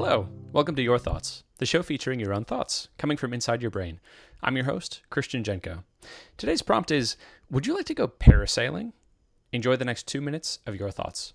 Hello, welcome to Your Thoughts, the show featuring your own thoughts coming from inside your brain. I'm your host, Christian Jenko. Today's prompt is Would you like to go parasailing? Enjoy the next two minutes of your thoughts.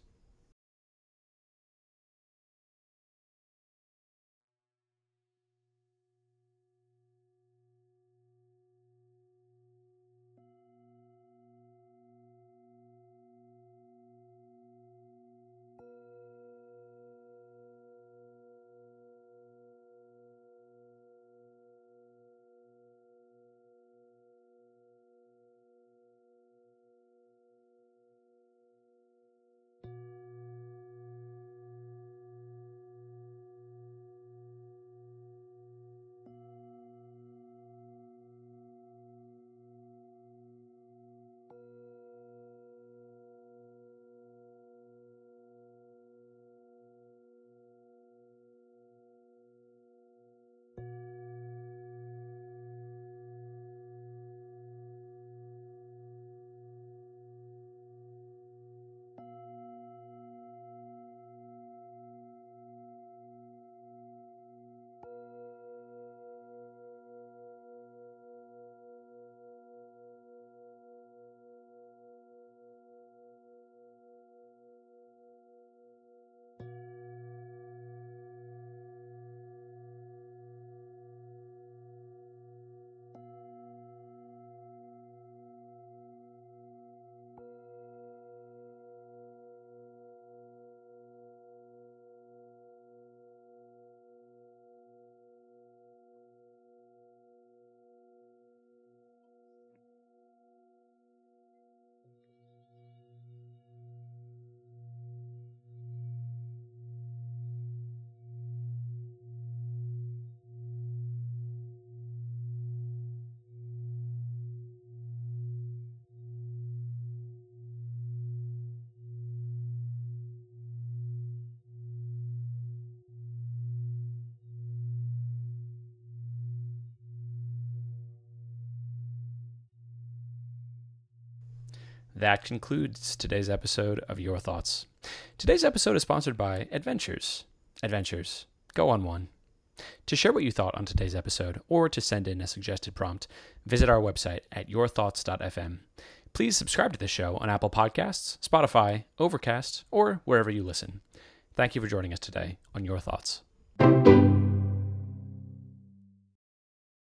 That concludes today's episode of Your Thoughts. Today's episode is sponsored by Adventures. Adventures. Go on one. To share what you thought on today's episode or to send in a suggested prompt, visit our website at yourthoughts.fm. Please subscribe to the show on Apple Podcasts, Spotify, Overcast, or wherever you listen. Thank you for joining us today on Your Thoughts.